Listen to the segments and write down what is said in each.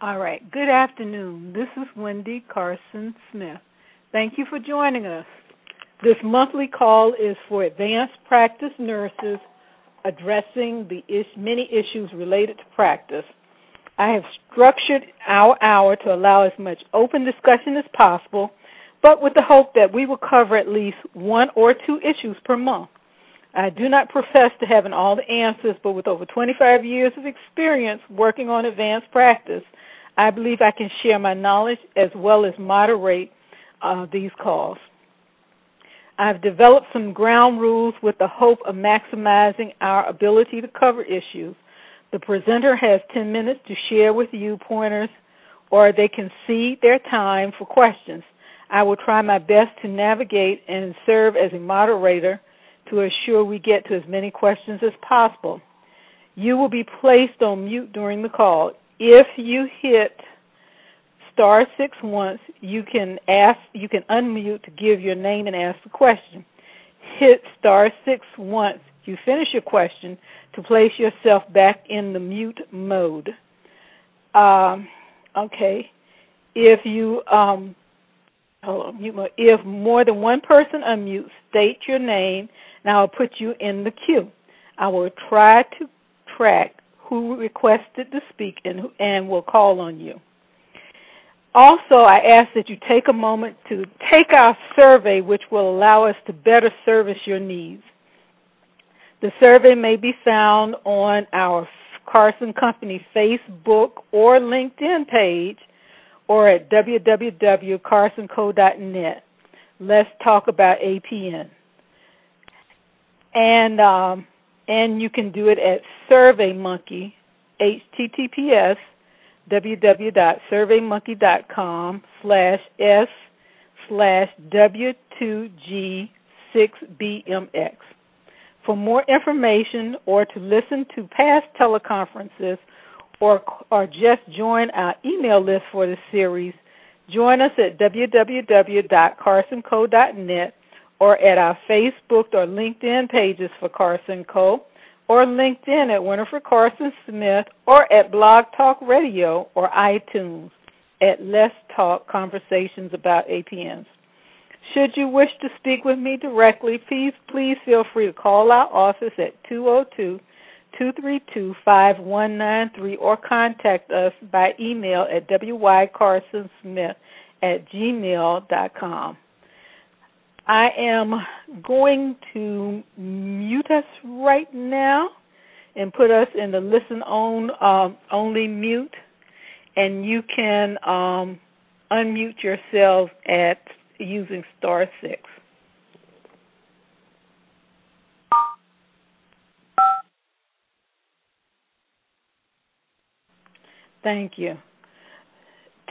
All right. Good afternoon. This is Wendy Carson Smith. Thank you for joining us. This monthly call is for advanced practice nurses addressing the is- many issues related to practice. I have structured our hour to allow as much open discussion as possible, but with the hope that we will cover at least one or two issues per month. I do not profess to having all the answers, but with over 25 years of experience working on advanced practice, I believe I can share my knowledge as well as moderate uh, these calls. I've developed some ground rules with the hope of maximizing our ability to cover issues. The presenter has 10 minutes to share with you pointers, or they can cede their time for questions. I will try my best to navigate and serve as a moderator to assure we get to as many questions as possible. You will be placed on mute during the call. If you hit star six once, you can ask you can unmute to give your name and ask the question. Hit star six once you finish your question to place yourself back in the mute mode. Um, okay. If you um, hold on, if more than one person unmutes, state your name and I will put you in the queue. I will try to track who requested to speak and, and will call on you. Also, I ask that you take a moment to take our survey, which will allow us to better service your needs. The survey may be found on our Carson Company Facebook or LinkedIn page or at www.carsonco.net. Let's talk about APN and um, and you can do it at SurveyMonkey, https www.surveymonkey.com slash s slash w2g6bmx. For more information or to listen to past teleconferences or, or just join our email list for the series, join us at www.carsonco.net or at our Facebook or LinkedIn pages for Carson Co. or LinkedIn at Winifred Carson Smith or at Blog Talk Radio or iTunes at Let's Talk Conversations about APNs. Should you wish to speak with me directly, please please feel free to call our office at 202 232 5193 or contact us by email at wycarsonsmith at gmail.com. I am going to mute us right now and put us in the listen on um, only mute, and you can um, unmute yourself at using star six. Thank you.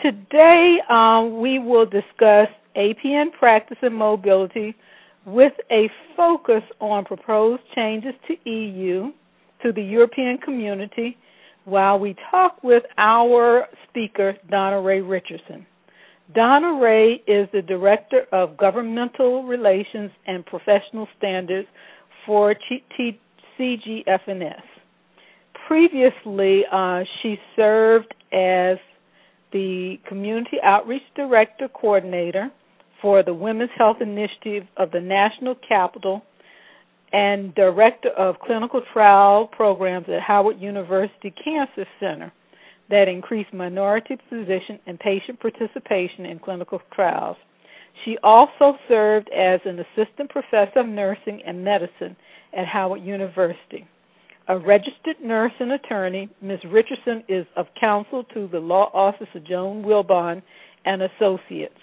Today um, we will discuss APN practice and mobility with a focus on proposed changes to EU, to the European community, while we talk with our speaker, Donna Rae Richardson. Donna Rae is the Director of Governmental Relations and Professional Standards for CGFNS. Previously, uh, she served as the Community Outreach Director Coordinator for the Women's Health Initiative of the National Capital and Director of Clinical Trial Programs at Howard University Cancer Center that increase minority physician and patient participation in clinical trials. She also served as an assistant professor of nursing and medicine at Howard University. A registered nurse and attorney, Ms. Richardson is of counsel to the law office of Joan Wilbon and Associates.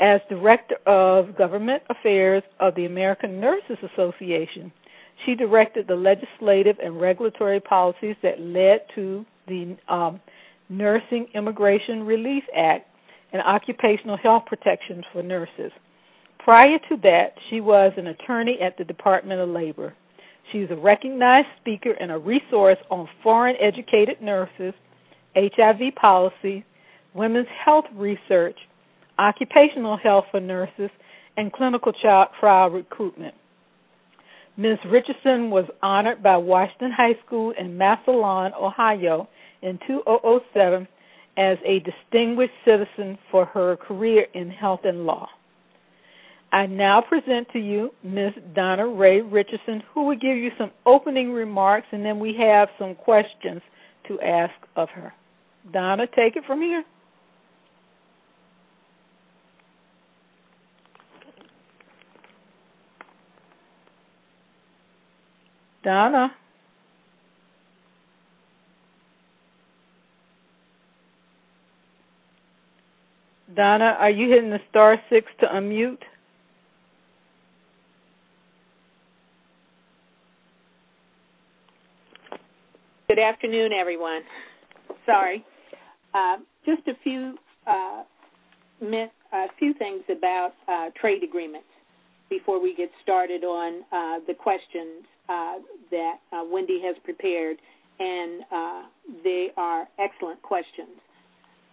As Director of Government Affairs of the American Nurses Association, she directed the legislative and regulatory policies that led to the um, Nursing Immigration Relief Act and occupational health protections for nurses. Prior to that, she was an attorney at the Department of Labor. She is a recognized speaker and a resource on foreign educated nurses, HIV policy, women's health research, occupational health for nurses, and clinical trial recruitment. Ms. Richardson was honored by Washington High School in Massillon, Ohio, in 2007 as a distinguished citizen for her career in health and law. I now present to you Ms. Donna Rae Richardson, who will give you some opening remarks, and then we have some questions to ask of her. Donna, take it from here. Donna. Donna, are you hitting the star six to unmute? Good afternoon, everyone. Sorry. Uh, just a few uh, a few things about uh, trade agreements before we get started on uh, the questions uh, that uh, Wendy has prepared, and they are excellent questions.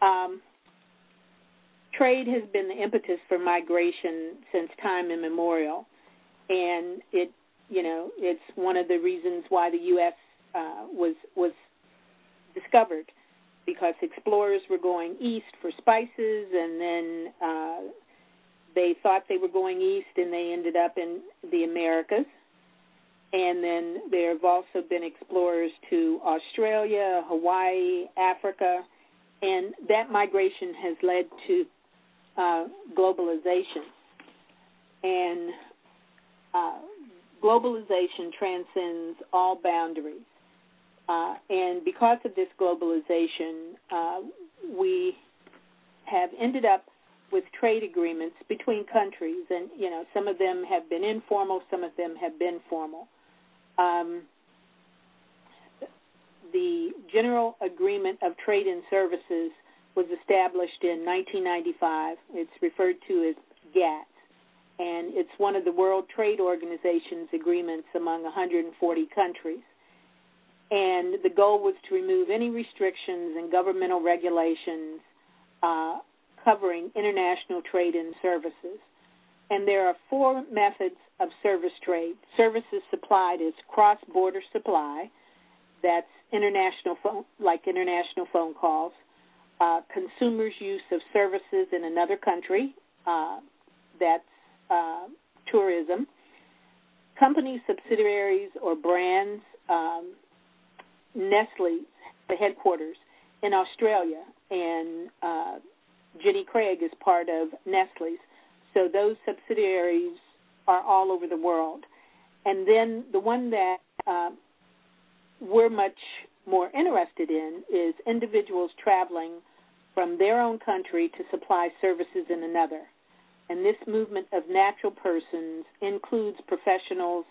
Um, trade has been the impetus for migration since time immemorial, and it, you know, it's one of the reasons why the U.S. Uh, was was discovered because explorers were going east for spices, and then uh, they thought they were going east, and they ended up in the Americas. And then there have also been explorers to Australia, Hawaii, Africa, and that migration has led to uh, globalization. And uh, globalization transcends all boundaries. Uh, and because of this globalization, uh, we have ended up with trade agreements between countries, and you know some of them have been informal, some of them have been formal. Um, the General Agreement of Trade and Services was established in 1995. It's referred to as GATT, and it's one of the World Trade Organization's agreements among 140 countries and the goal was to remove any restrictions and governmental regulations uh, covering international trade in services. And there are four methods of service trade. Services supplied is cross-border supply, that's international phone, like international phone calls. Uh, consumers' use of services in another country, uh, that's uh, tourism. Company subsidiaries or brands um, Nestle, the headquarters in Australia, and uh, Jenny Craig is part of Nestle's. So those subsidiaries are all over the world. And then the one that uh, we're much more interested in is individuals traveling from their own country to supply services in another. And this movement of natural persons includes professionals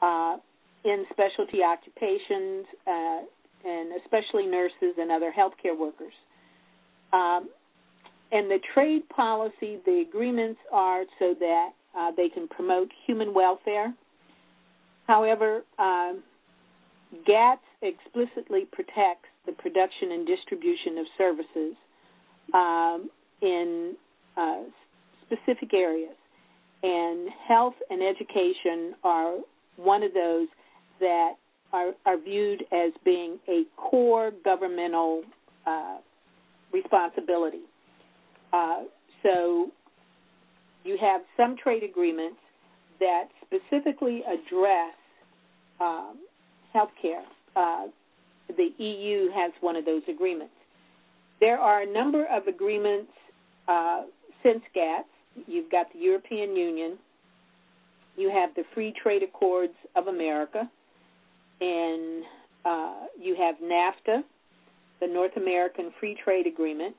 uh, in specialty occupations, uh, and especially nurses and other healthcare workers. Um, and the trade policy, the agreements are so that uh, they can promote human welfare. However, um, GATT explicitly protects the production and distribution of services um, in uh, specific areas. And health and education are one of those that are, are viewed as being a core governmental uh, responsibility. Uh, so you have some trade agreements that specifically address um, health care. Uh, the EU has one of those agreements. There are a number of agreements uh, since GATT. You've got the European Union. You have the Free Trade Accords of America and uh, you have NAFTA, the North American Free Trade Agreement,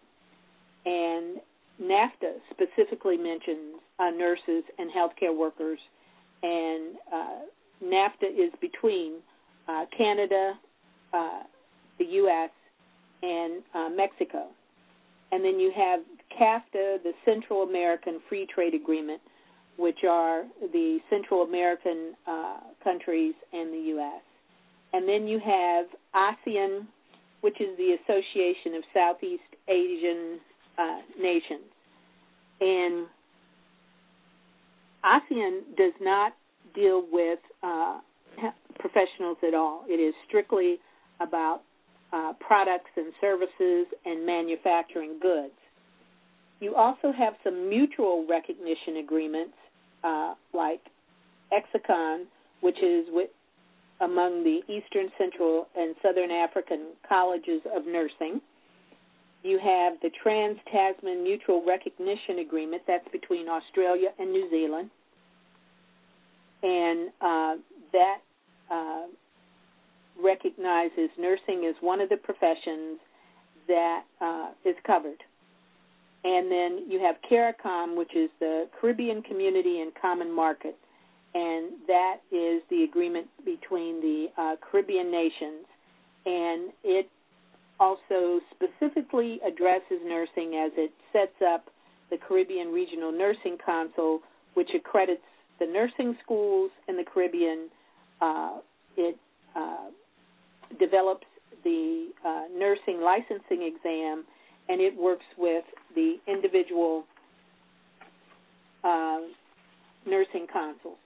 and NAFTA specifically mentions uh, nurses and healthcare workers, and uh, NAFTA is between uh, Canada, uh, the U.S., and uh, Mexico. And then you have CAFTA, the Central American Free Trade Agreement, which are the Central American countries and the U.S. And then you have ASEAN, which is the Association of Southeast Asian uh, Nations. And ASEAN does not deal with uh, professionals at all. It is strictly about uh, products and services and manufacturing goods. You also have some mutual recognition agreements, uh, like ECSACON, which is with, among the Eastern, Central, and Southern African colleges of nursing. You have the Trans Tasman Mutual Recognition Agreement, that's between Australia and New Zealand. And uh, that uh, recognizes nursing as one of the professions that uh, is covered. And then you have CARICOM, which is the Caribbean Community and Common Market, and that is the agreement between the uh, Caribbean nations, and it also specifically addresses nursing as it sets up the Caribbean Regional Nursing Council, which accredits the nursing schools in the Caribbean. Uh, it uh, develops the uh, nursing licensing exam, and it works with the individual uh, nursing consuls.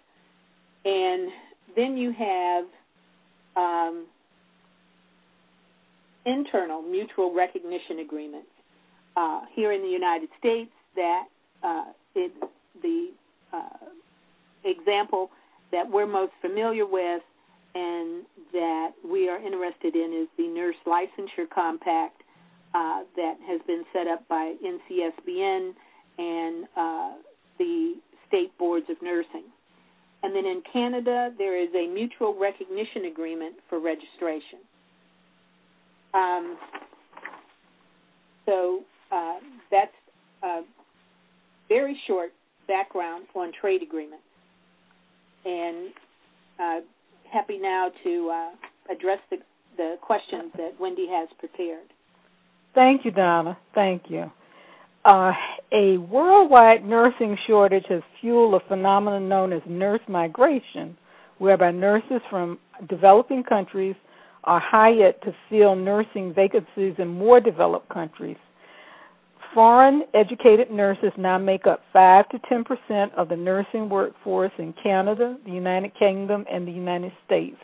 And then you have um, internal mutual recognition agreements. Uh, here in the United States, that uh, it, the uh, example that we're most familiar with and that we are interested in is the Nurse Licensure Compact uh, that has been set up by NCSBN and uh, the state boards of nursing. And then in Canada, there is a mutual recognition agreement for registration. Um, so uh, that's a very short background on trade agreements. And uh, happy now to uh, address the, the questions that Wendy has prepared. Thank you, Donna. Thank you. Uh, a worldwide nursing shortage has fueled a phenomenon known as nurse migration, whereby nurses from developing countries are hired to fill nursing vacancies in more developed countries. Foreign educated nurses now make up 5 to 10 percent of the nursing workforce in Canada, the United Kingdom, and the United States.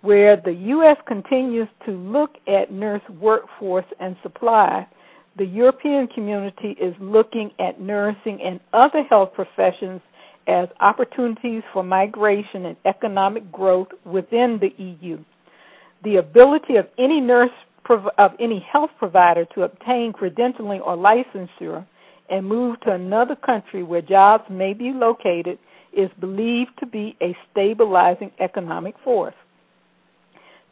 Where the U.S. continues to look at nurse workforce and supply, the European community is looking at nursing and other health professions as opportunities for migration and economic growth within the EU. The ability of any nurse of any health provider to obtain credentialing or licensure and move to another country where jobs may be located is believed to be a stabilizing economic force.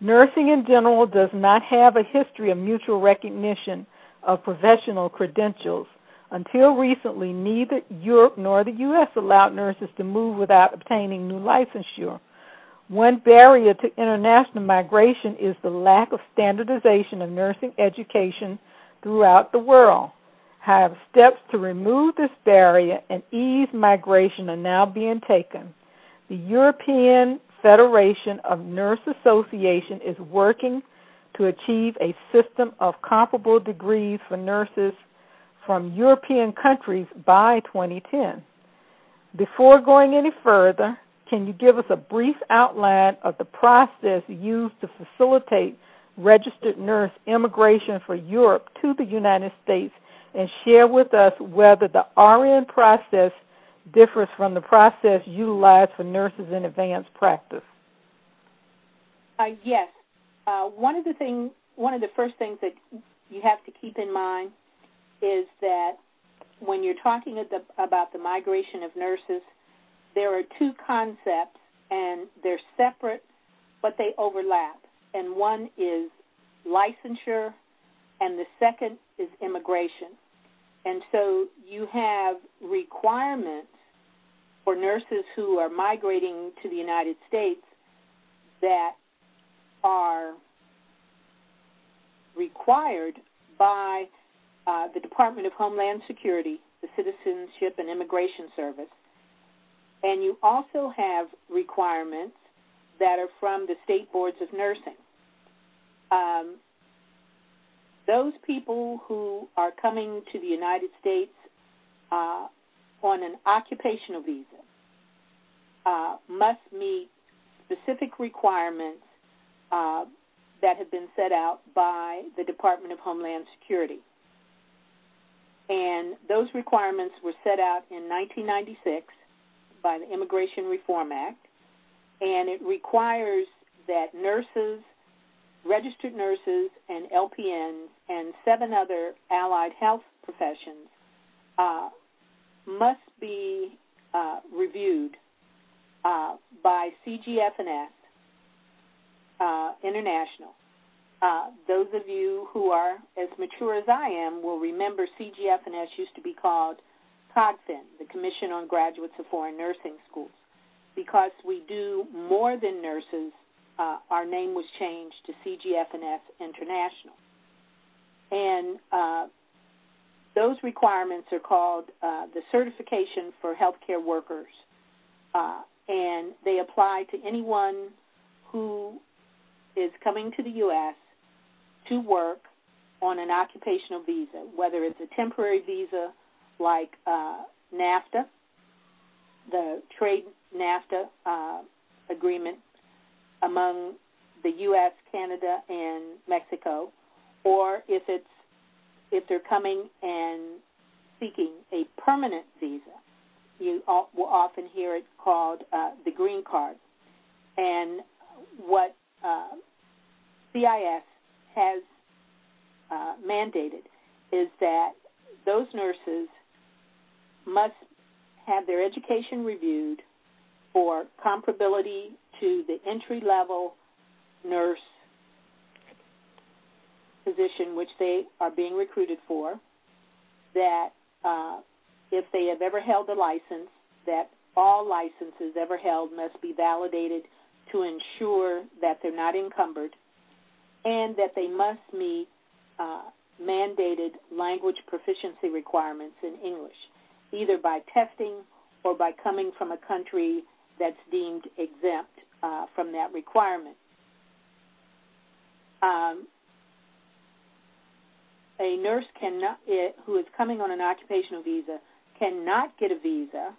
Nursing in general does not have a history of mutual recognition of professional credentials. Until recently, neither Europe nor the U.S. allowed nurses to move without obtaining new licensure. One barrier to international migration is the lack of standardization of nursing education throughout the world. However, steps to remove this barrier and ease migration are now being taken. The European Federation of Nurse Association is working to achieve a system of comparable degrees for nurses from European countries by 2010. Before going any further, can you give us a brief outline of the process used to facilitate registered nurse immigration for Europe to the United States and share with us whether the RN process differs from the process utilized for nurses in advanced practice? Uh, yes. Uh, one of the thing, one of the first things that you have to keep in mind is that when you're talking about the migration of nurses, there are two concepts, and they're separate, but they overlap. And one is licensure, and the second is immigration. And so you have requirements for nurses who are migrating to the United States that are required by uh, the Department of Homeland Security, the Citizenship and Immigration Service, and you also have requirements that are from the state boards of nursing. Um, those people who are coming to the United States uh, on an occupational visa uh, must meet specific requirements uh, that have been set out by the Department of Homeland Security. And those requirements were set out in 1996 by the Immigration Reform Act, and it requires that nurses, registered nurses, and LPNs, and seven other allied health professions uh, must be uh, reviewed uh, by CGFNS uh, International. Uh, those of you who are as mature as I am will remember CGFNS used to be called COGFIN, the Commission on Graduates of Foreign Nursing Schools. Because we do more than nurses, uh, our name was changed to CGFNS International. And uh, those requirements are called uh, the Certification for Healthcare Workers, uh, and they apply to anyone who is coming to the U.S. to work on an occupational visa, whether it's a temporary visa like uh, NAFTA, the trade NAFTA uh, agreement among the U.S., Canada, and Mexico, or if it's if they're coming and seeking a permanent visa. You will often hear it called uh, the green card. And what uh, CIS has uh, mandated is that those nurses must have their education reviewed for comparability to the entry level nurse position which they are being recruited for, that uh, if they have ever held a license, that all licenses ever held must be validated to ensure that they're not encumbered, and that they must meet uh, mandated language proficiency requirements in English, either by testing or by coming from a country that's deemed exempt uh, from that requirement. Um, a nurse cannot, who is coming on an occupational visa cannot get a visa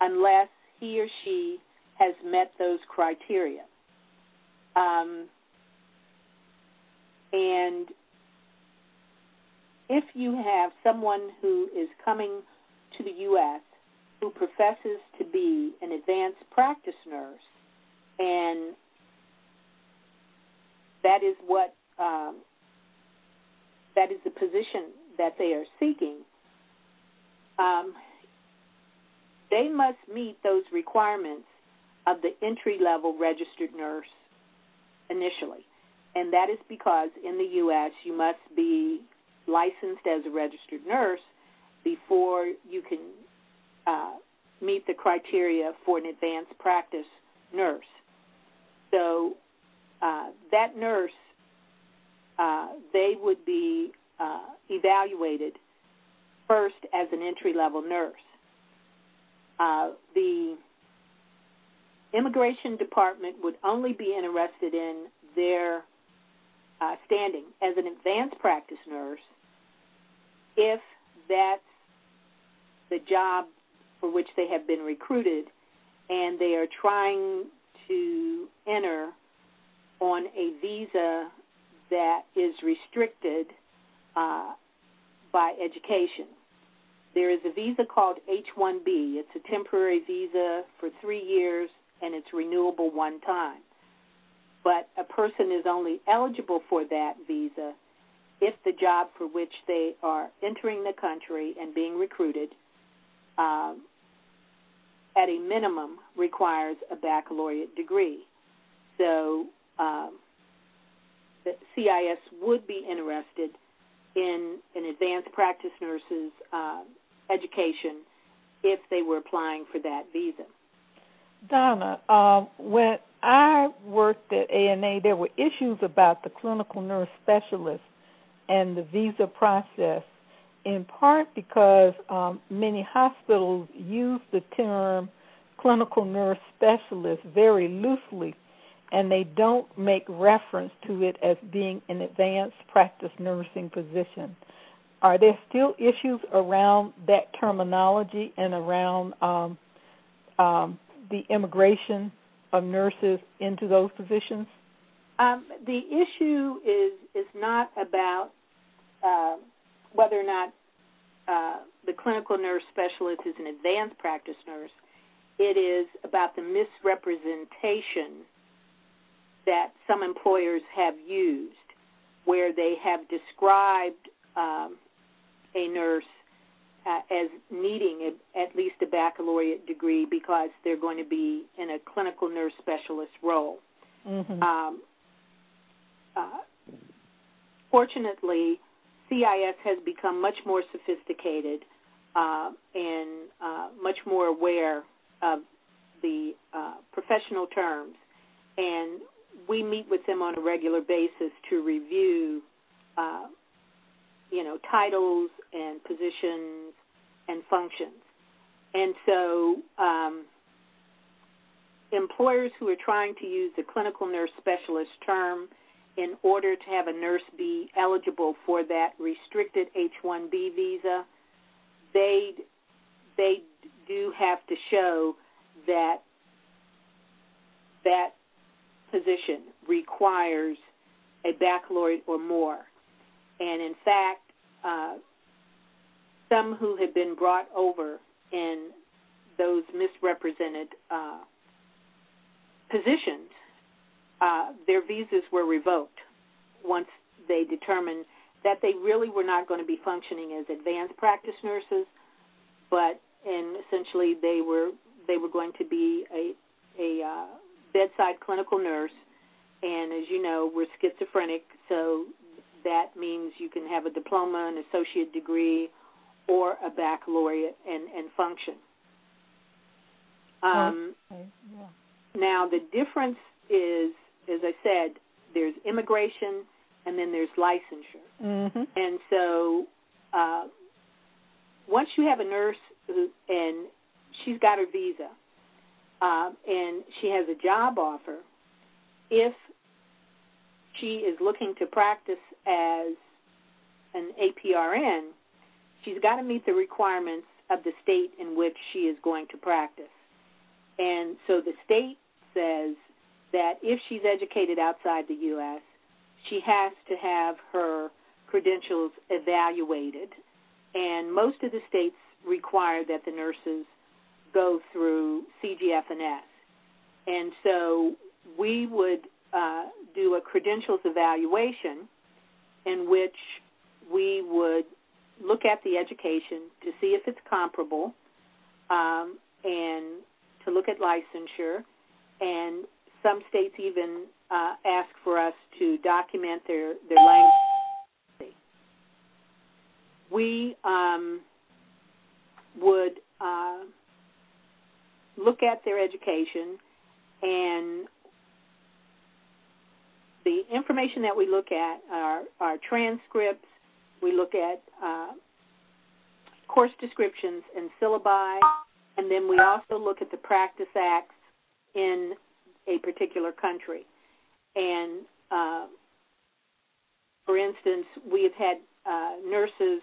unless he or she has met those criteria. Um, and if you have someone who is coming to the U.S. who professes to be an advanced practice nurse, and that is what um, that is the position that they are seeking, um, they must meet those requirements of the entry level registered nurse initially. And that is because in the U.S., you must be licensed as a registered nurse before you can uh, meet the criteria for an advanced practice nurse. So uh, that nurse uh, they would be uh, evaluated first as an entry level nurse. Uh, the immigration department would only be interested in their uh, standing as an advanced practice nurse if that's the job for which they have been recruited and they are trying to enter on a visa that is restricted uh, by education. There is a visa called H-1B. It's a temporary visa for three years, and it's renewable one time. But a person is only eligible for that visa if the job for which they are entering the country and being recruited um, at a minimum requires a baccalaureate degree. So um, that CIS would be interested in an advanced practice nurse's uh, education if they were applying for that visa. Donna, uh, when I worked at ANA, there were issues about the clinical nurse specialist and the visa process, in part because um, many hospitals use the term clinical nurse specialist very loosely and they don't make reference to it as being an advanced practice nursing position. Are there still issues around that terminology and around um, um, the immigration of nurses into those positions? Um, the issue is is not about uh, whether or not uh, the clinical nurse specialist is an advanced practice nurse. It is about the misrepresentation that some employers have used, where they have described um, a nurse uh, as needing a, at least a baccalaureate degree because they're going to be in a clinical nurse specialist role. Mm-hmm. Um, uh, fortunately, CIS has become much more sophisticated uh, and uh, much more aware of the uh, professional terms, and we meet with them on a regular basis to review, uh, you know, titles and positions and functions. And so, um, employers who are trying to use the clinical nurse specialist term in order to have a nurse be eligible for that restricted H-1B visa, they they do have to show that that position requires a baccalaureate or more. And in fact, uh, some who had been brought over in those misrepresented uh, positions, uh, their visas were revoked once they determined that they really were not going to be functioning as advanced practice nurses, but and essentially they were they were going to be a a uh, bedside clinical nurse, and as you know, we're schizophrenic, so that means you can have a diploma, an associate degree, or a baccalaureate and, and function. Um, okay. yeah. Now, the difference is, as I said, there's immigration and then there's licensure. Mm-hmm. And so, uh, once you have a nurse who, and she's got her visa, uh, and she has a job offer, if she is looking to practice as an APRN, she's got to meet the requirements of the state in which she is going to practice. And so the state says that if she's educated outside the U.S., she has to have her credentials evaluated. And most of the states require that the nurses go through CGFNS. And so we would uh, do a credentials evaluation in which we would look at the education to see if it's comparable um, and to look at licensure. And some states even uh, ask for us to document their, their language. We um, would uh, look at their education and the information that we look at are, transcripts. We look at uh, course descriptions and syllabi, and then we also look at the practice acts in a particular country. And uh, for instance, we have had uh, nurses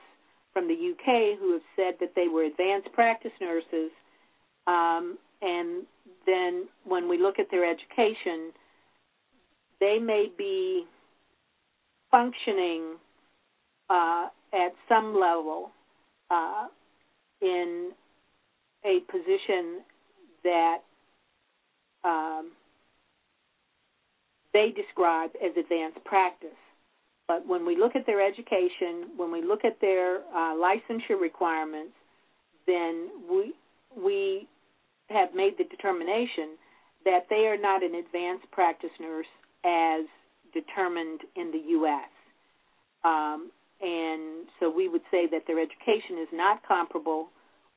from the UK who have said that they were advanced practice nurses, um, and then when we look at their education, they may be functioning uh, at some level uh, in a position that um, they describe as advanced practice. But when we look at their education, when we look at their uh, licensure requirements, then we we have made the determination that they are not an advanced practice nurse as determined in the U.S. Um, and so we would say that their education is not comparable.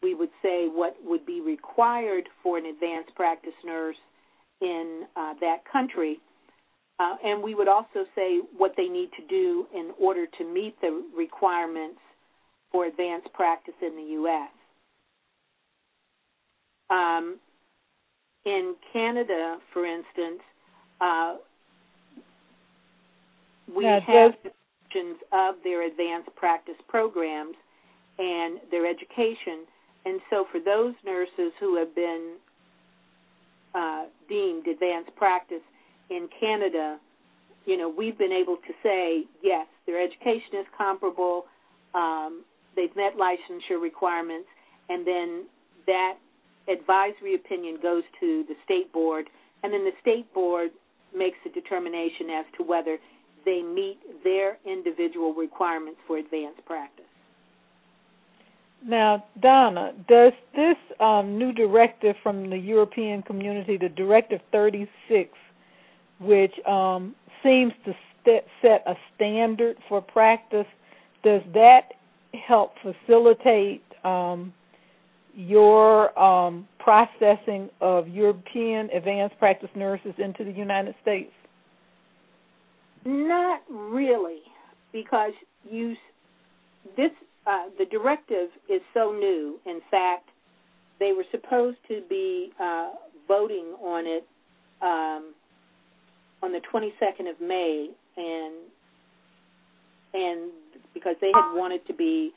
We would say what would be required for an advanced practice nurse in uh, that country. Uh, and we would also say what they need to do in order to meet the requirements for advanced practice in the U.S. Um, in Canada, for instance, uh, we Now, have does- descriptions of their advanced practice programs and their education. And so, for those nurses who have been uh, deemed advanced practice in Canada, you know, we've been able to say yes, their education is comparable. Um, they've met licensure requirements, and then that advisory opinion goes to the state board, and then the state board makes a determination as to whether they meet their individual requirements for advanced practice. Now, Donna, does this um, new directive from the European community, the Directive 36, which um, seems to st- set a standard for practice, does that help facilitate um, your um, processing of European advanced practice nurses into the United States? Not really, because you this uh, the directive is so new. In fact, they were supposed to be uh, voting on it um, on the 22nd of May, and and because they had wanted to be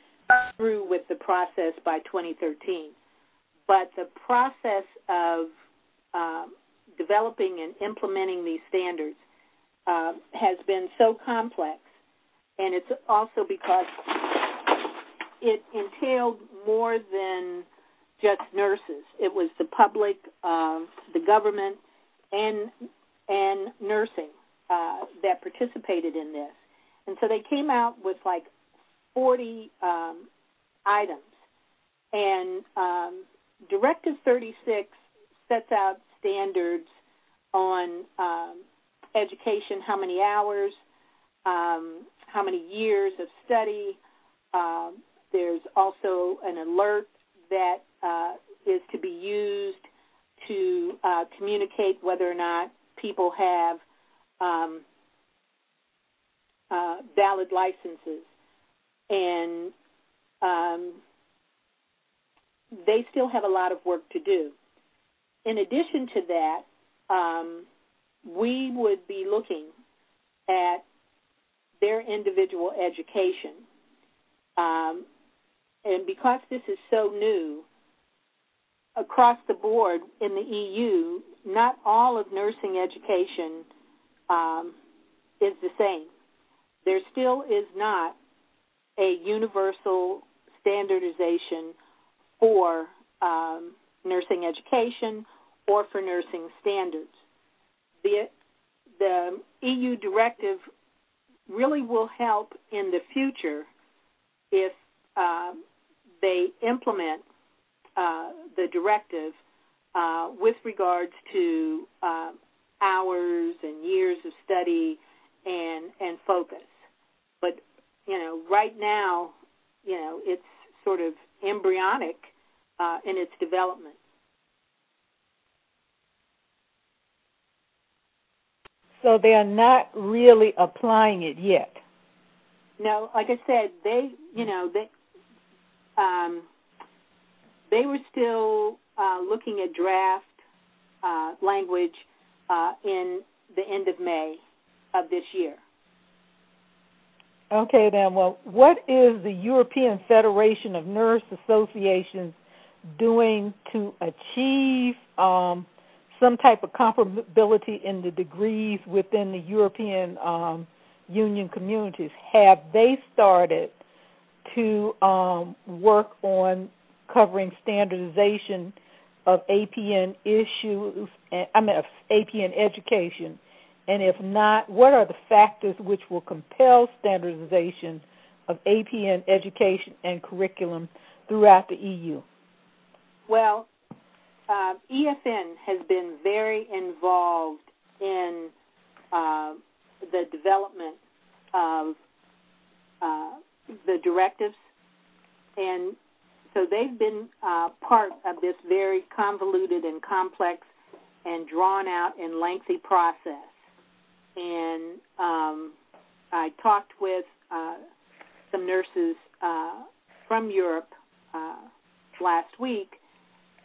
through with the process by 2013. But the process of um, developing and implementing these standards uh, has been so complex, and it's also because it entailed more than just nurses. It was the public, um, the government, and and nursing uh, that participated in this. And so they came out with like 40 um, items. And um, Directive 36 sets out standards on um, education, how many hours, um, how many years of study. Um, there's also an alert that uh, is to be used to uh, communicate whether or not people have um, uh, valid licenses and um, they still have a lot of work to do. In addition to that, um, we would be looking at their individual education. Um, and because this is so new, across the board in the EU, not all of nursing education um, is the same. There still is not a universal standardization for um, nursing education or for nursing standards. The, the EU directive really will help in the future if uh, they implement uh, the directive uh, with regards to uh, hours and years of study and and focus. But you know, right now, you know, it's sort of embryonic uh, in its development. So they are not really applying it yet. No, like I said, they, you know, they, um, they were still uh, looking at draft uh, language uh, in the end of May of this year. Okay, then. Well, what is the European Federation of Nurse Associations doing to achieve um, some type of comparability in the degrees within the European um, Union communities? Have they started to um, work on covering standardization of APN issues? I mean, of APN education and if not, what are the factors which will compel standardization of APN education and curriculum throughout the EU? Well, uh, EFN has been very involved in uh, the development of uh, the directives, and so they've been uh, part of this very convoluted and complex and drawn out and lengthy process. And um, I talked with uh, some nurses uh, from Europe uh, last week,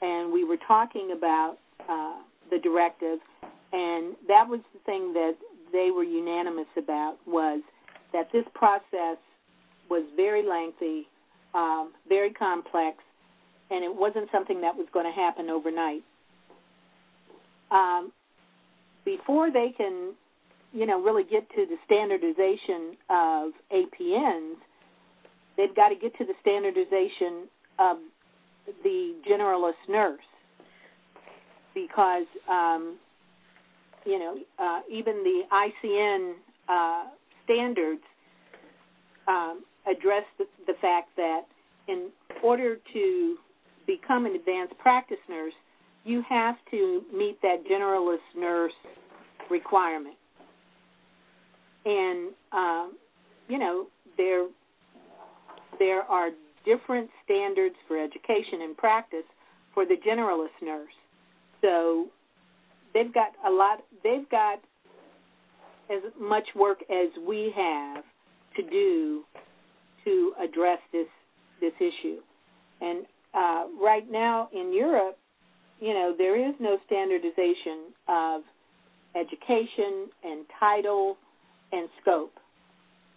and we were talking about uh, the directive, and that was the thing that they were unanimous about was that this process was very lengthy, um, very complex, and it wasn't something that was going to happen overnight. Um, before they can you know, really get to the standardization of APNs, they've got to get to the standardization of the generalist nurse because um, you know uh, even the ICN uh, standards um, address the, the fact that in order to become an advanced practice nurse, you have to meet that generalist nurse requirement. And um, you know there there are different standards for education and practice for the generalist nurse. So they've got a lot. They've got as much work as we have to do to address this this issue. And uh, right now in Europe, you know, there is no standardization of education and title and scope,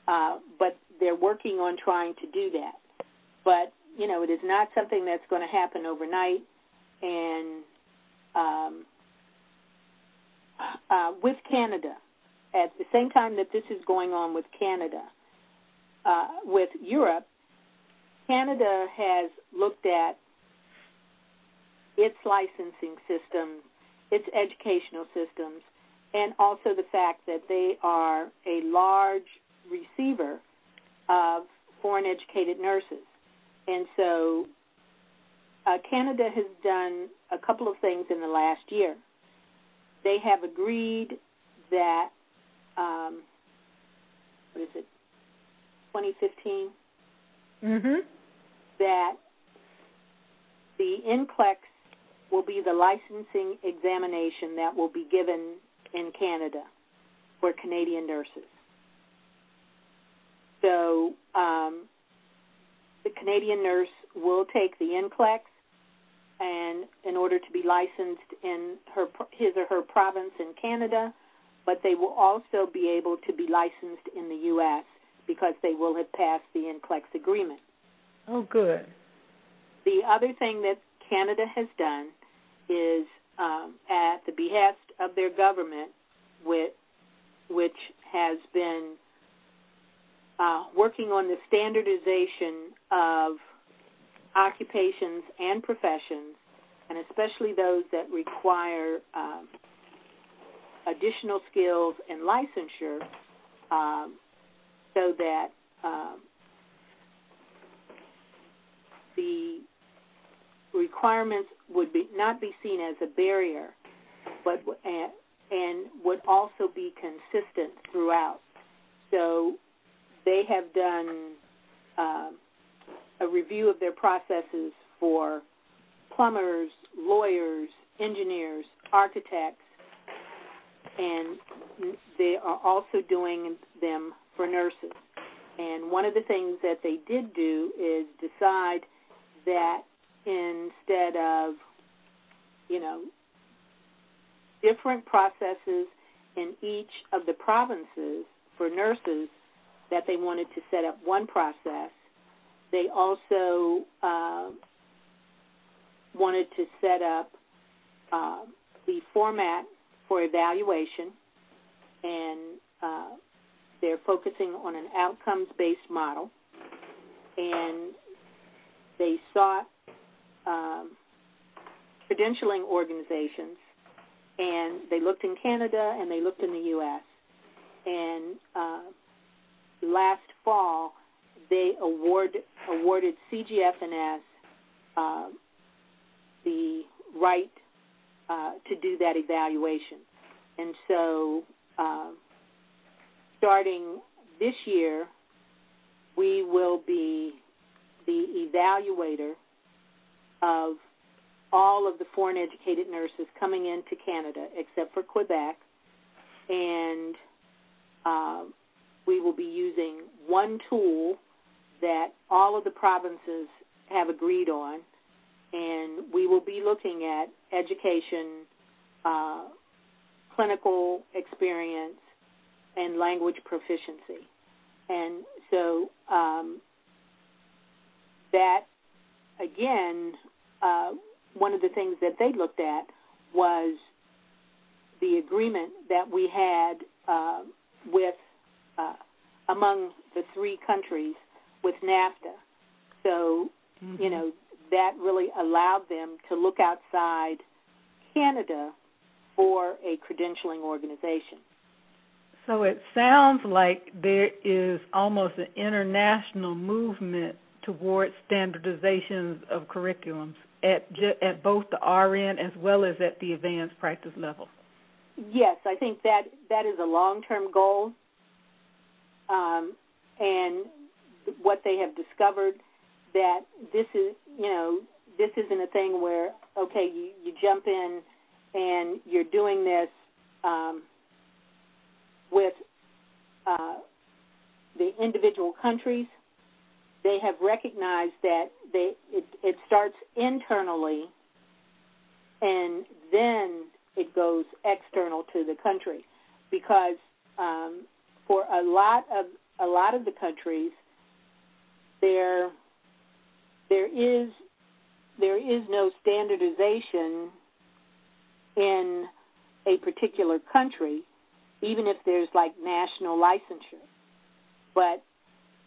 uh, but they're working on trying to do that. But you know, it is not something that's going to happen overnight. And um, uh, with Canada, at the same time that this is going on with Canada, uh, with Europe, Canada has looked at its licensing system, its educational systems, and also the fact that they are a large receiver of foreign educated nurses. And so uh, Canada has done a couple of things in the last year. They have agreed that, um, what is it, 2015? Mm-hmm. That the NCLEX will be the licensing examination that will be given in Canada for Canadian nurses. So um, Canadian nurse will take the NCLEX, and in order to be licensed in her his or her province in Canada, but they will also be able to be licensed in the U.S. because they will have passed the NCLEX agreement. Oh, good. The other thing that Canada has done is, um, at the behest of their government, which, which has been uh, working on the standardization of occupations and professions, and especially those that require um, additional skills and licensure, um, so that um, the requirements would be not be seen as a barrier, but and, and would also be consistent throughout. So they have done um, a review of their processes for plumbers, lawyers, engineers, architects, and they are also doing them for nurses. And one of the things that they did do is decide that instead of, you know, different processes in each of the provinces for nurses, that they wanted to set up one process. They also uh, wanted to set up uh, the format for evaluation, and uh, they're focusing on an outcomes based model. And they sought um, credentialing organizations, and they looked in Canada and they looked in the U.S. And uh, last fall, they award, awarded CGFNS uh, the right uh, to do that evaluation. And so, uh, starting this year, we will be the evaluator of all of the foreign educated nurses coming into Canada, except for Quebec, and uh, we will be using one tool that all of the provinces have agreed on, and we will be looking at education, uh, clinical experience, and language proficiency. And so um, that, again, uh, one of the things that they looked at was the agreement that we had uh, with uh, among the three countries with NAFTA. So, mm-hmm. you know, that really allowed them to look outside Canada for a credentialing organization. So it sounds like there is almost an international movement towards standardizations of curriculums at at both the RN as well as at the advanced practice level. Yes, I think that that is a long-term goal, um, and what they have discovered that this is you know this isn't a thing where okay you you jump in and you're doing this um, with uh, the individual countries. They have recognized that they it, it starts internally, and then it goes external to the country, because um, for a lot of a lot of the countries, there there is there is no standardization in a particular country, even if there's like national licensure. But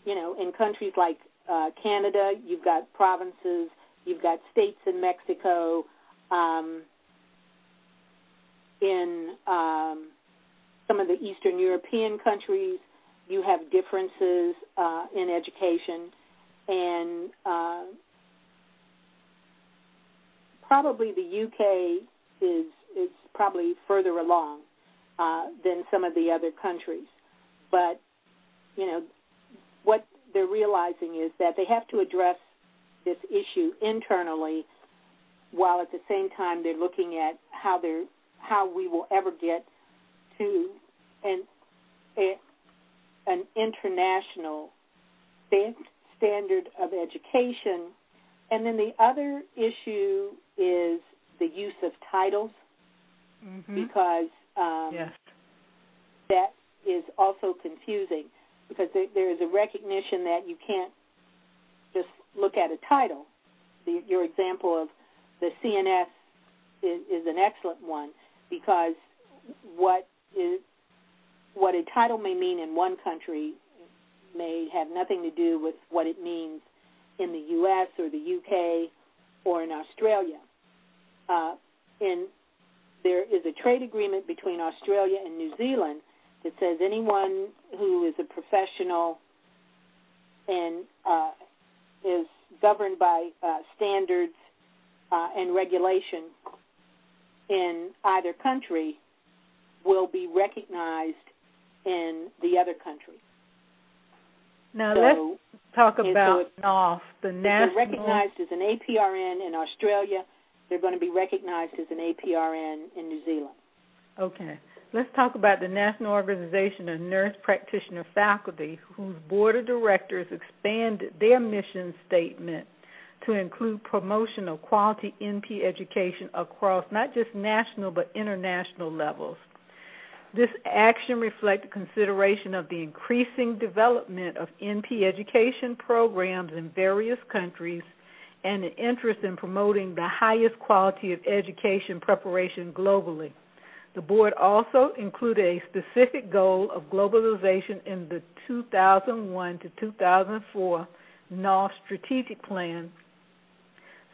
you know, in countries like uh, Canada, you've got provinces, you've got states in Mexico. Um, in um, some of the Eastern European countries, you have differences uh, in education, and uh, probably the UK is is probably further along uh, than some of the other countries. But you know what they're realizing is that they have to address this issue internally, while at the same time they're looking at how they're how we will ever get to an an international standard of education. And then the other issue is the use of titles mm-hmm. because um, yes. that is also confusing because there, there is a recognition that you can't just look at a title. The, your example of the CNS is, is an excellent one because what is what a title may mean in one country may have nothing to do with what it means in the U.S. or the U.K. or in Australia. Uh, and there is a trade agreement between Australia and New Zealand that says anyone who is a professional and uh, is governed by uh, standards uh, and regulation in either country will be recognized in the other country. Now so, let's talk about so NOF, the national. They're recognized as an APRN in Australia. They're going to be recognized as an APRN in New Zealand. Okay. Let's talk about the National Organization of Nurse Practitioner Faculty, whose board of directors expanded their mission statement to include promotion of quality NP education across not just national but international levels. This action reflected consideration of the increasing development of NP education programs in various countries and an interest in promoting the highest quality of education preparation globally. The board also included a specific goal of globalization in the 2001 to 2004 NOF strategic plan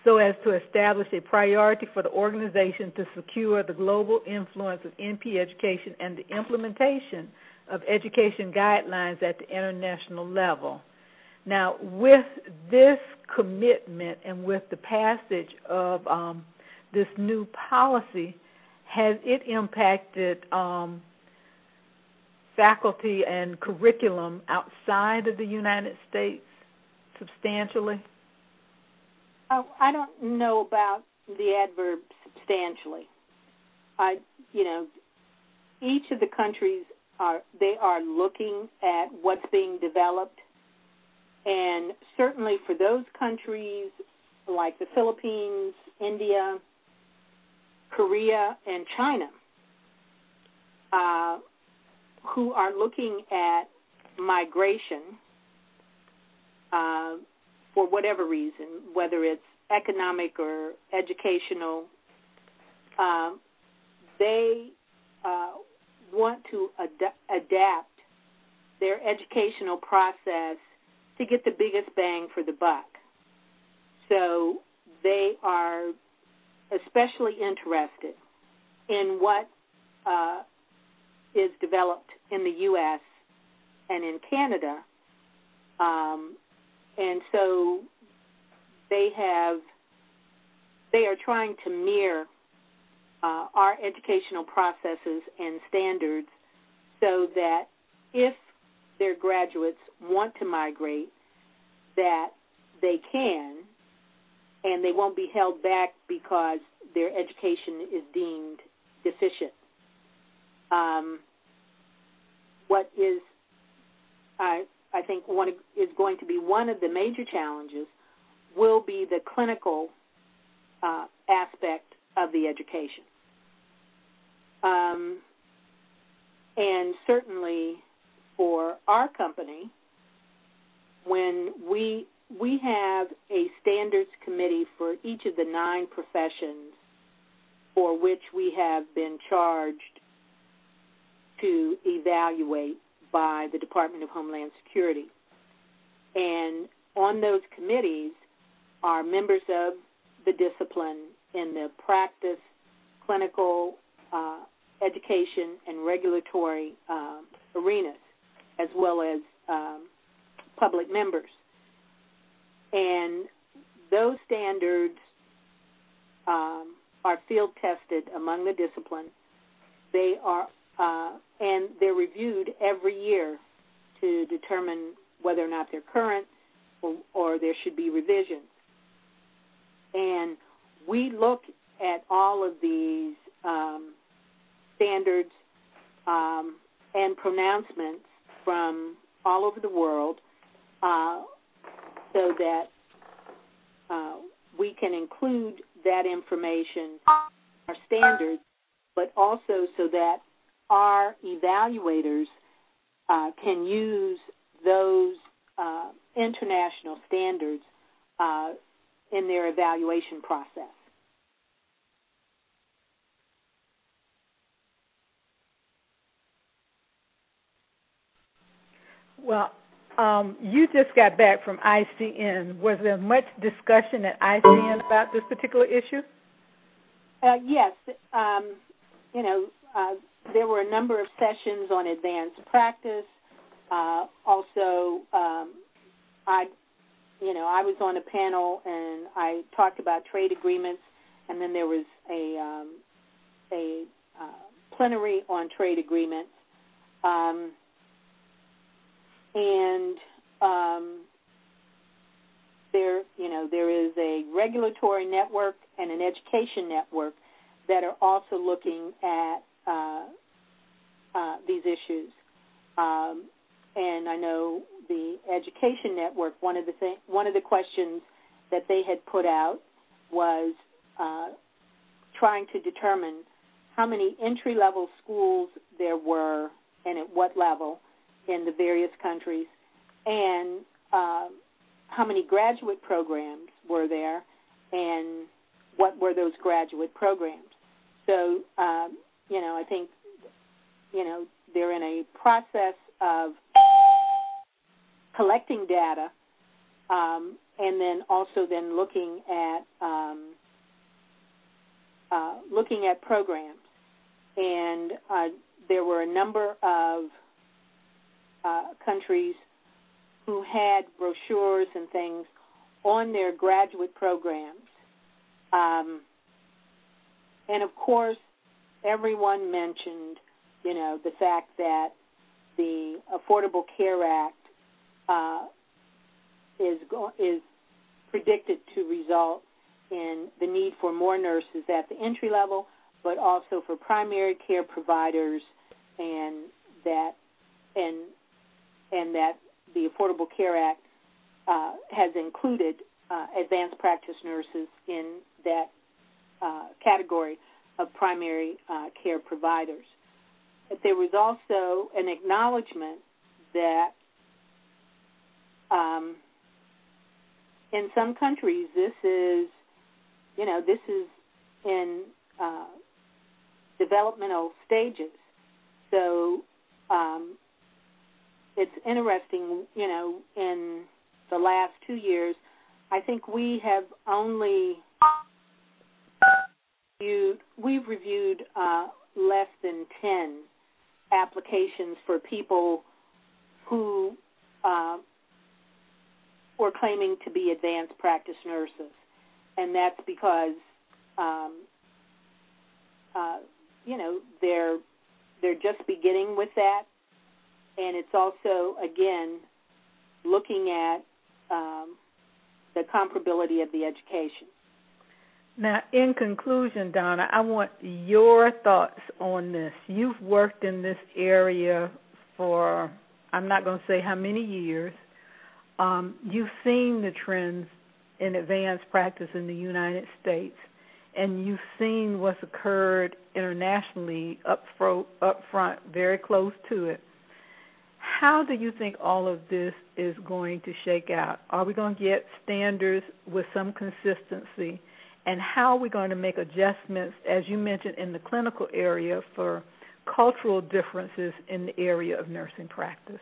so as to establish a priority for the organization to secure the global influence of NP education and the implementation of education guidelines at the international level. Now, with this commitment and with the passage of um, this new policy, has it impacted um, faculty and curriculum outside of the United States substantially? Oh, I don't know about the adverb substantially. I, you know, each of the countries are they are looking at what's being developed, and certainly for those countries like the Philippines, India, Korea, and China, uh, who are looking at migration. Uh, for whatever reason, whether it's economic or educational, um, they uh, want to ad- adapt their educational process to get the biggest bang for the buck. So they are especially interested in what uh, is developed in the U.S. and in Canada, um, and so they have they are trying to mirror uh, our educational processes and standards so that if their graduates want to migrate, that they can, and they won't be held back because their education is deemed deficient. Um, what is, I I think, one is going to be one of the major challenges will be the clinical uh, aspect of the education. Um, and certainly for our company, when we we have a standards committee for each of the nine professions for which we have been charged to evaluate by the Department of Homeland Security. And on those committees are members of the discipline in the practice, clinical, uh, education, and regulatory uh, arenas, as well as um, public members. And those standards um, are field tested among the discipline. They are uh, and they're reviewed every year to determine whether or not they're current or, or there should be revisions. And we look at all of these um, standards um, and pronouncements from all over the world uh, so that uh, we can include that information, our standards, but also so that our evaluators uh, can use those uh, international standards uh, in their evaluation process. Well, um, you just got back from ICN. Was there much discussion at ICN about this particular issue? Uh, yes. Um, you know, uh, there were a number of sessions on advanced practice. Uh, also, um, I, you know, I was on a panel and I talked about trade agreements, and then there was a um, a uh, plenary on trade agreements. Um, and um, there, you know, there is a regulatory network and an education network that are also looking at uh, uh, these issues. Um, and I know the education network. One of the th- one of the questions that they had put out was uh, trying to determine how many entry level schools there were and at what level in the various countries, and uh, how many graduate programs were there, and what were those graduate programs. So, um, you know, I think, you know, they're in a process of collecting data, um, and then also then looking at um, uh, looking at programs. And uh, there were a number of uh, countries who had brochures and things on their graduate programs. Um, and of course, everyone mentioned, you know, the fact that the Affordable Care Act uh, is go- is predicted to result in the need for more nurses at the entry level, but also for primary care providers, and that and and that the Affordable Care Act uh, has included uh, advanced practice nurses in that uh, category of primary uh, care providers. But there was also an acknowledgement that um, in some countries this is, you know, this is in uh, developmental stages. So um, it's interesting, you know, in the last two years, I think we have only reviewed, we've reviewed uh, less than 10 applications for people who uh, were claiming to be advanced practice nurses. And that's because, um, uh, you know, they're they're just beginning with that, and it's also again looking at um, the comparability of the education. Now, in conclusion, Donna, I want your thoughts on this. You've worked in this area for, I'm not going to say how many years. Um, you've seen the trends in advanced practice in the United States, and you've seen what's occurred internationally up, fro- up front, very close to it. How do you think all of this is going to shake out? Are we going to get standards with some consistency? And how are we going to make adjustments, as you mentioned, in the clinical area for cultural differences in the area of nursing practice?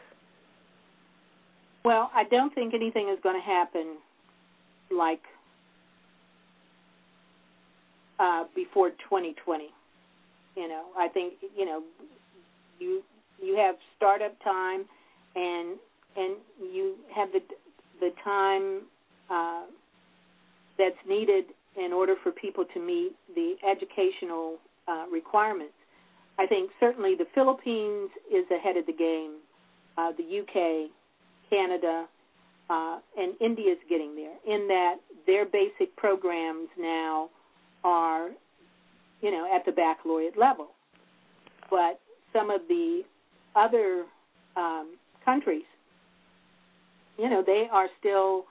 Well, I don't think anything is going to happen like uh, before 2020. You know, I think you know you you have startup time, and and you have the the time uh, that's needed in order for people to meet the educational uh, requirements. I think certainly the Philippines is ahead of the game. Uh, the UK, Canada, uh, and India is getting there. In that their basic programs now are, you know, at the baccalaureate level, but some of the other um, countries, you know, they are still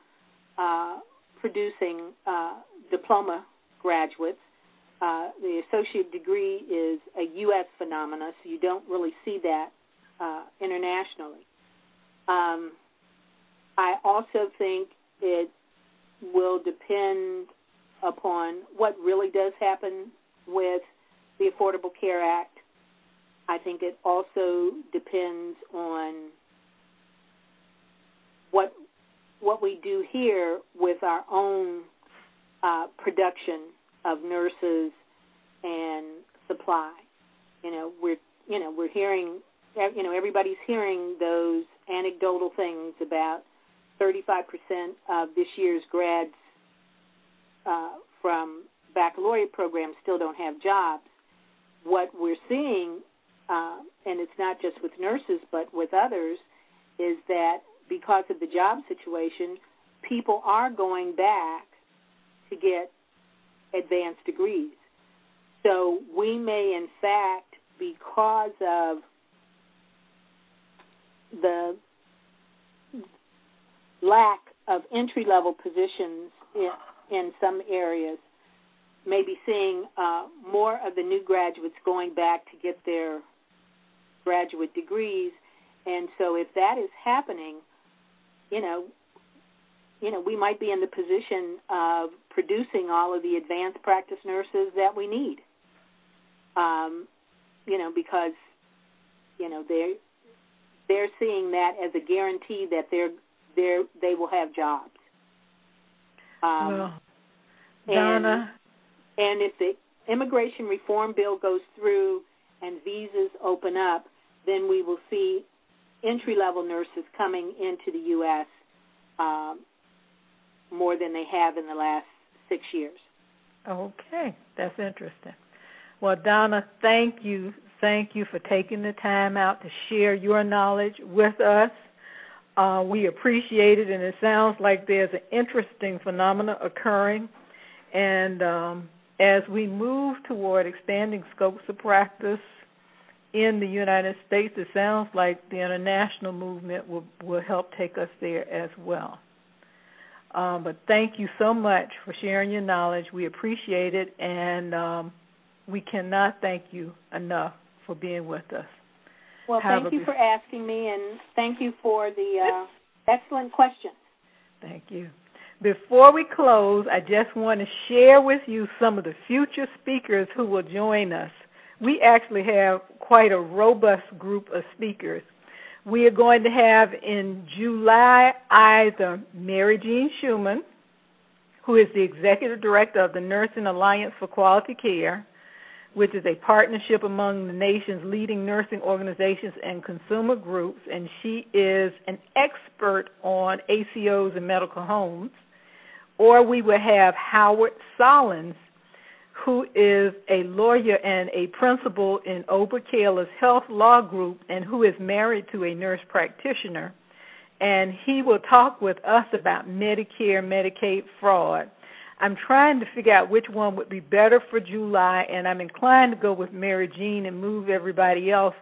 uh, producing uh, diploma graduates. Uh, the associate degree is a U.S. phenomenon, so you don't really see that uh, internationally. Um, I also think it will depend upon what really does happen with the Affordable Care Act. I think it also depends on what what we do here with our own uh, production of nurses and supply. You know, we're you know we're hearing you know everybody's hearing those anecdotal things about 35% of this year's grads uh, from baccalaureate programs still don't have jobs. What we're seeing, uh, and it's not just with nurses but with others, is that because of the job situation, people are going back to get advanced degrees. So we may, in fact, because of the lack of entry level positions in, in some areas, may be seeing uh, more of the new graduates going back to get their graduate degrees. And so, if that is happening, you know, you know, we might be in the position of producing all of the advanced practice nurses that we need. Um, you know, because you know they're they're seeing that as a guarantee that they're they're they will have jobs. Um, well, Donna, and, and if the immigration reform bill goes through and visas open up, then we will see entry level nurses coming into the U.S. Um, more than they have in the last six years. Okay, that's interesting. Well, Donna, thank you. Thank you for taking the time out to share your knowledge with us. Uh, we appreciate it, and it sounds like there's an interesting phenomena occurring. And um, as we move toward expanding scopes of practice in the United States, it sounds like the international movement will, will help take us there as well. Um, but thank you so much for sharing your knowledge. We appreciate it, and um, we cannot thank you enough for being with us. Well, Have thank you for asking me, and thank you for the uh, excellent questions. Thank you. Before we close, I just want to share with you some of the future speakers who will join us. We actually have quite a robust group of speakers. We are going to have in July either Mary Jean Schumann, who is the executive director of the Nursing Alliance for Quality Care, which is a partnership among the nation's leading nursing organizations and consumer groups, and she is an expert on ACOs and medical homes. Or we will have Howard Sollins, who is a lawyer and a principal in Ober Kaler's Health Law Group and who is married to a nurse practitioner. And he will talk with us about Medicare, Medicaid fraud. I'm trying to figure out which one would be better for July, and I'm inclined to go with Mary Jean and move everybody else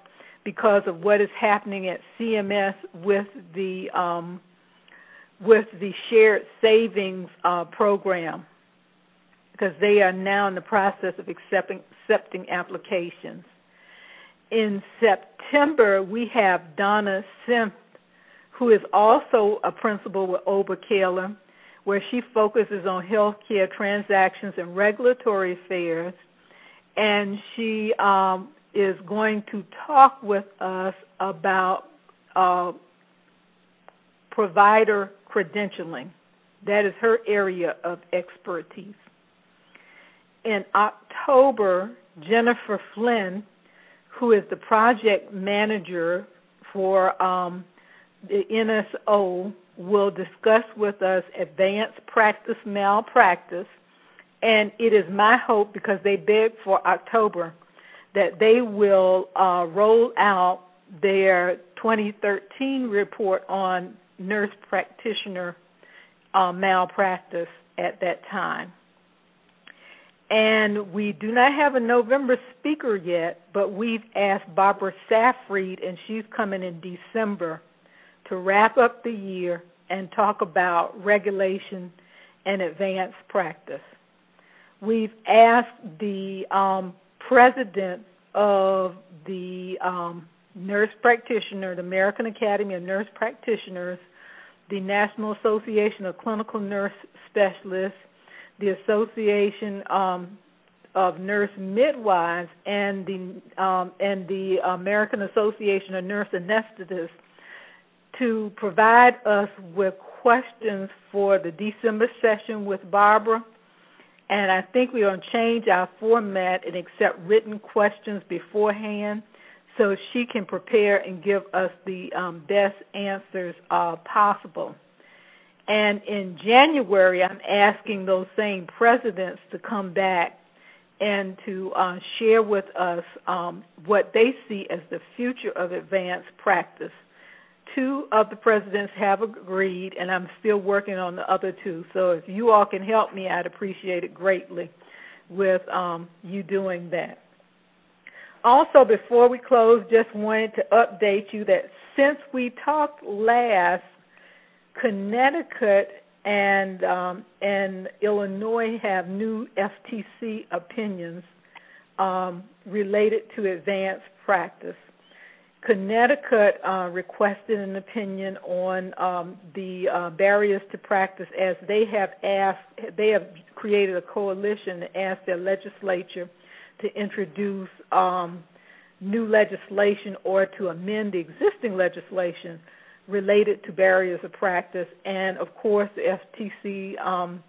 because of what is happening at CMS with the um, with the shared savings uh, program because they are now in the process of accepting accepting applications. In September, we have Donna Senft, who is also a principal with Ober Kaler, where she focuses on healthcare transactions and regulatory affairs, and she um, is going to talk with us about uh, provider credentialing. That is her area of expertise in October, Jennifer Flynn, who is the project manager for um, the NSO, will discuss with us advanced practice malpractice. And it is my hope, because they begged for October, that they will uh, roll out their 2013 report on nurse practitioner uh, malpractice at that time. And we do not have a November speaker yet, but we've asked Barbara Safriet, and she's coming in December to wrap up the year and talk about regulation and advanced practice. We've asked the um, president of the um, nurse practitioner, the American Academy of Nurse Practitioners, the National Association of Clinical Nurse Specialists, the Association um, of Nurse Midwives and the um, and the American Association of Nurse Anesthetists to provide us with questions for the December session with Barbara. And I think we're going to change our format and accept written questions beforehand so she can prepare and give us the um, best answers uh, possible. And in January, I'm asking those same presidents to come back and to uh, share with us um, what they see as the future of advanced practice. Two of the presidents have agreed, and I'm still working on the other two. So if you all can help me, I'd appreciate it greatly with um, you doing that. Also, before we close, just wanted to update you that since we talked last, Connecticut and um, and Illinois have new FTC opinions um, related to advanced practice. Connecticut uh, requested an opinion on um, the uh, barriers to practice as they have asked they have created a coalition to ask their legislature to introduce um, new legislation or to amend the existing legislation related to barriers of practice, and of course the FTC um,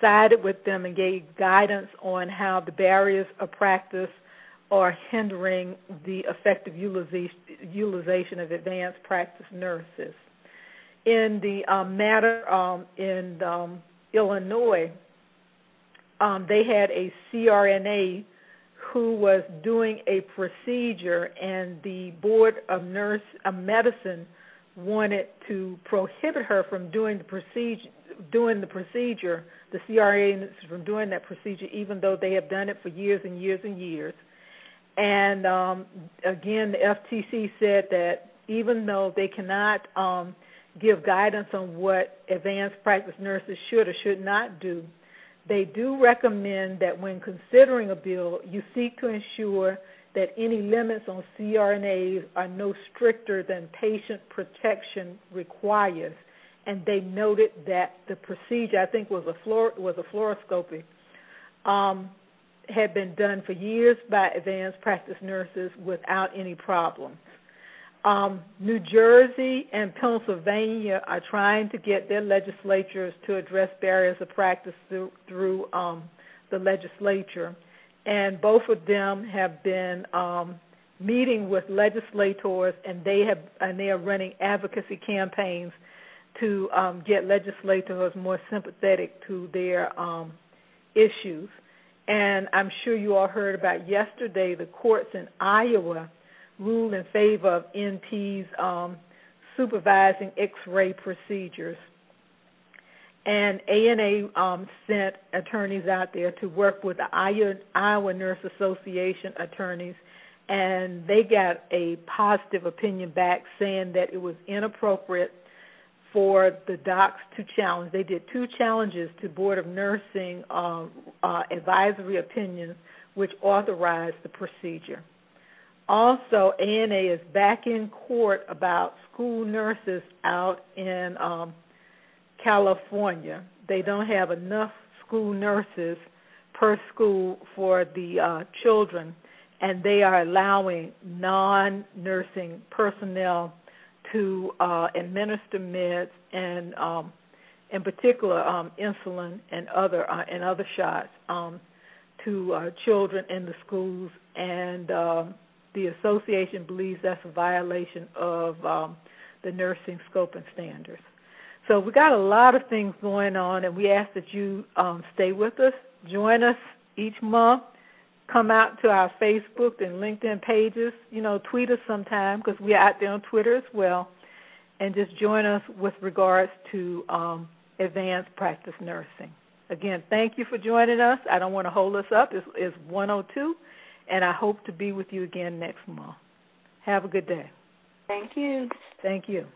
sided with them and gave guidance on how the barriers of practice are hindering the effective utilization of advanced practice nurses. In the um, matter um, in um, Illinois, um, they had a CRNA who was doing a procedure, and the Board of Nurse of Medicine wanted to prohibit her from doing the procedure doing the procedure, the CRA from doing that procedure, even though they have done it for years and years and years. And um, again, the FTC said that even though they cannot um, give guidance on what advanced practice nurses should or should not do, they do recommend that when considering a bill, you seek to ensure that any limits on CRNAs are no stricter than patient protection requires. And they noted that the procedure, I think, was a fluor- was a fluoroscopy, um, had been done for years by advanced practice nurses without any problems. Um, New Jersey and Pennsylvania are trying to get their legislatures to address barriers of practice through, through um, the legislature, and both of them have been um, meeting with legislators, and they have and they are running advocacy campaigns to um, get legislators more sympathetic to their um, issues. And I'm sure you all heard about yesterday the courts in Iowa ruled in favor of NPs um, supervising X-ray procedures. And ANA um, sent attorneys out there to work with the Iowa, Nurse Association attorneys, and they got a positive opinion back saying that it was inappropriate for the docs to challenge. They did two challenges to Board of Nursing uh, uh, advisory opinions, which authorized the procedure. Also, ANA is back in court about school nurses out in um, California. They don't have enough school nurses per school for the uh, children, and they are allowing non nursing personnel to uh, administer meds and, um, in particular, um, insulin and other uh, and other shots um, to uh, children in the schools. And uh, the association believes that's a violation of um, the nursing scope and standards. So we got a lot of things going on, and we ask that you um, stay with us, join us each month come out to our Facebook and LinkedIn pages. You know, tweet us sometime because we're out there on Twitter as well. And just join us with regards to um, advanced practice nursing. Again, thank you for joining us. I don't want to hold us up. It's, it's 102, and I hope to be with you again next month. Have a good day. Thank you. Thank you.